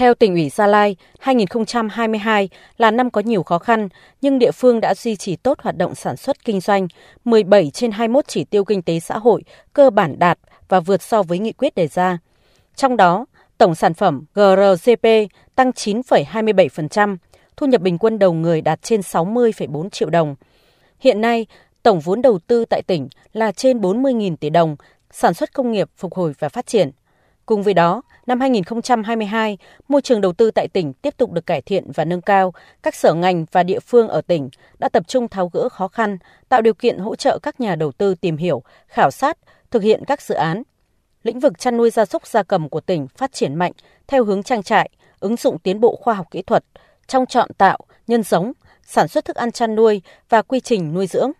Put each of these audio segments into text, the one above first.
Theo tỉnh ủy Gia Lai, 2022 là năm có nhiều khó khăn, nhưng địa phương đã duy trì tốt hoạt động sản xuất kinh doanh, 17 trên 21 chỉ tiêu kinh tế xã hội cơ bản đạt và vượt so với nghị quyết đề ra. Trong đó, tổng sản phẩm GRGP tăng 9,27%, thu nhập bình quân đầu người đạt trên 60,4 triệu đồng. Hiện nay, tổng vốn đầu tư tại tỉnh là trên 40.000 tỷ đồng, sản xuất công nghiệp phục hồi và phát triển. Cùng với đó, năm 2022, môi trường đầu tư tại tỉnh tiếp tục được cải thiện và nâng cao. Các sở ngành và địa phương ở tỉnh đã tập trung tháo gỡ khó khăn, tạo điều kiện hỗ trợ các nhà đầu tư tìm hiểu, khảo sát, thực hiện các dự án. Lĩnh vực chăn nuôi gia súc gia cầm của tỉnh phát triển mạnh theo hướng trang trại, ứng dụng tiến bộ khoa học kỹ thuật, trong chọn tạo, nhân giống, sản xuất thức ăn chăn nuôi và quy trình nuôi dưỡng.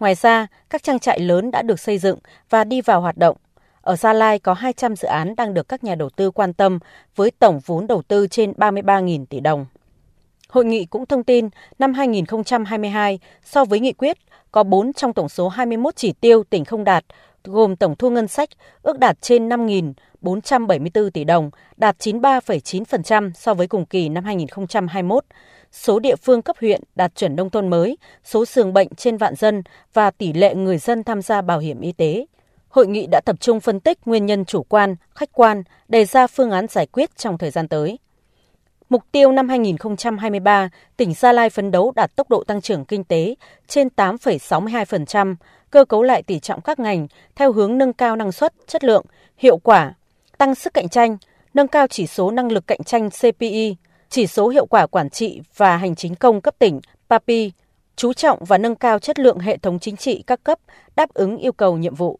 Ngoài ra, các trang trại lớn đã được xây dựng và đi vào hoạt động. Ở Gia Lai có 200 dự án đang được các nhà đầu tư quan tâm với tổng vốn đầu tư trên 33.000 tỷ đồng. Hội nghị cũng thông tin năm 2022 so với nghị quyết có 4 trong tổng số 21 chỉ tiêu tỉnh không đạt, gồm tổng thu ngân sách ước đạt trên 5.474 tỷ đồng, đạt 93,9% so với cùng kỳ năm 2021. Số địa phương cấp huyện đạt chuẩn nông thôn mới, số giường bệnh trên vạn dân và tỷ lệ người dân tham gia bảo hiểm y tế. Hội nghị đã tập trung phân tích nguyên nhân chủ quan, khách quan, đề ra phương án giải quyết trong thời gian tới. Mục tiêu năm 2023, tỉnh Gia Lai phấn đấu đạt tốc độ tăng trưởng kinh tế trên 8,62%, cơ cấu lại tỷ trọng các ngành theo hướng nâng cao năng suất, chất lượng, hiệu quả, tăng sức cạnh tranh, nâng cao chỉ số năng lực cạnh tranh CPI, chỉ số hiệu quả quản trị và hành chính công cấp tỉnh PAPI, chú trọng và nâng cao chất lượng hệ thống chính trị các cấp đáp ứng yêu cầu nhiệm vụ.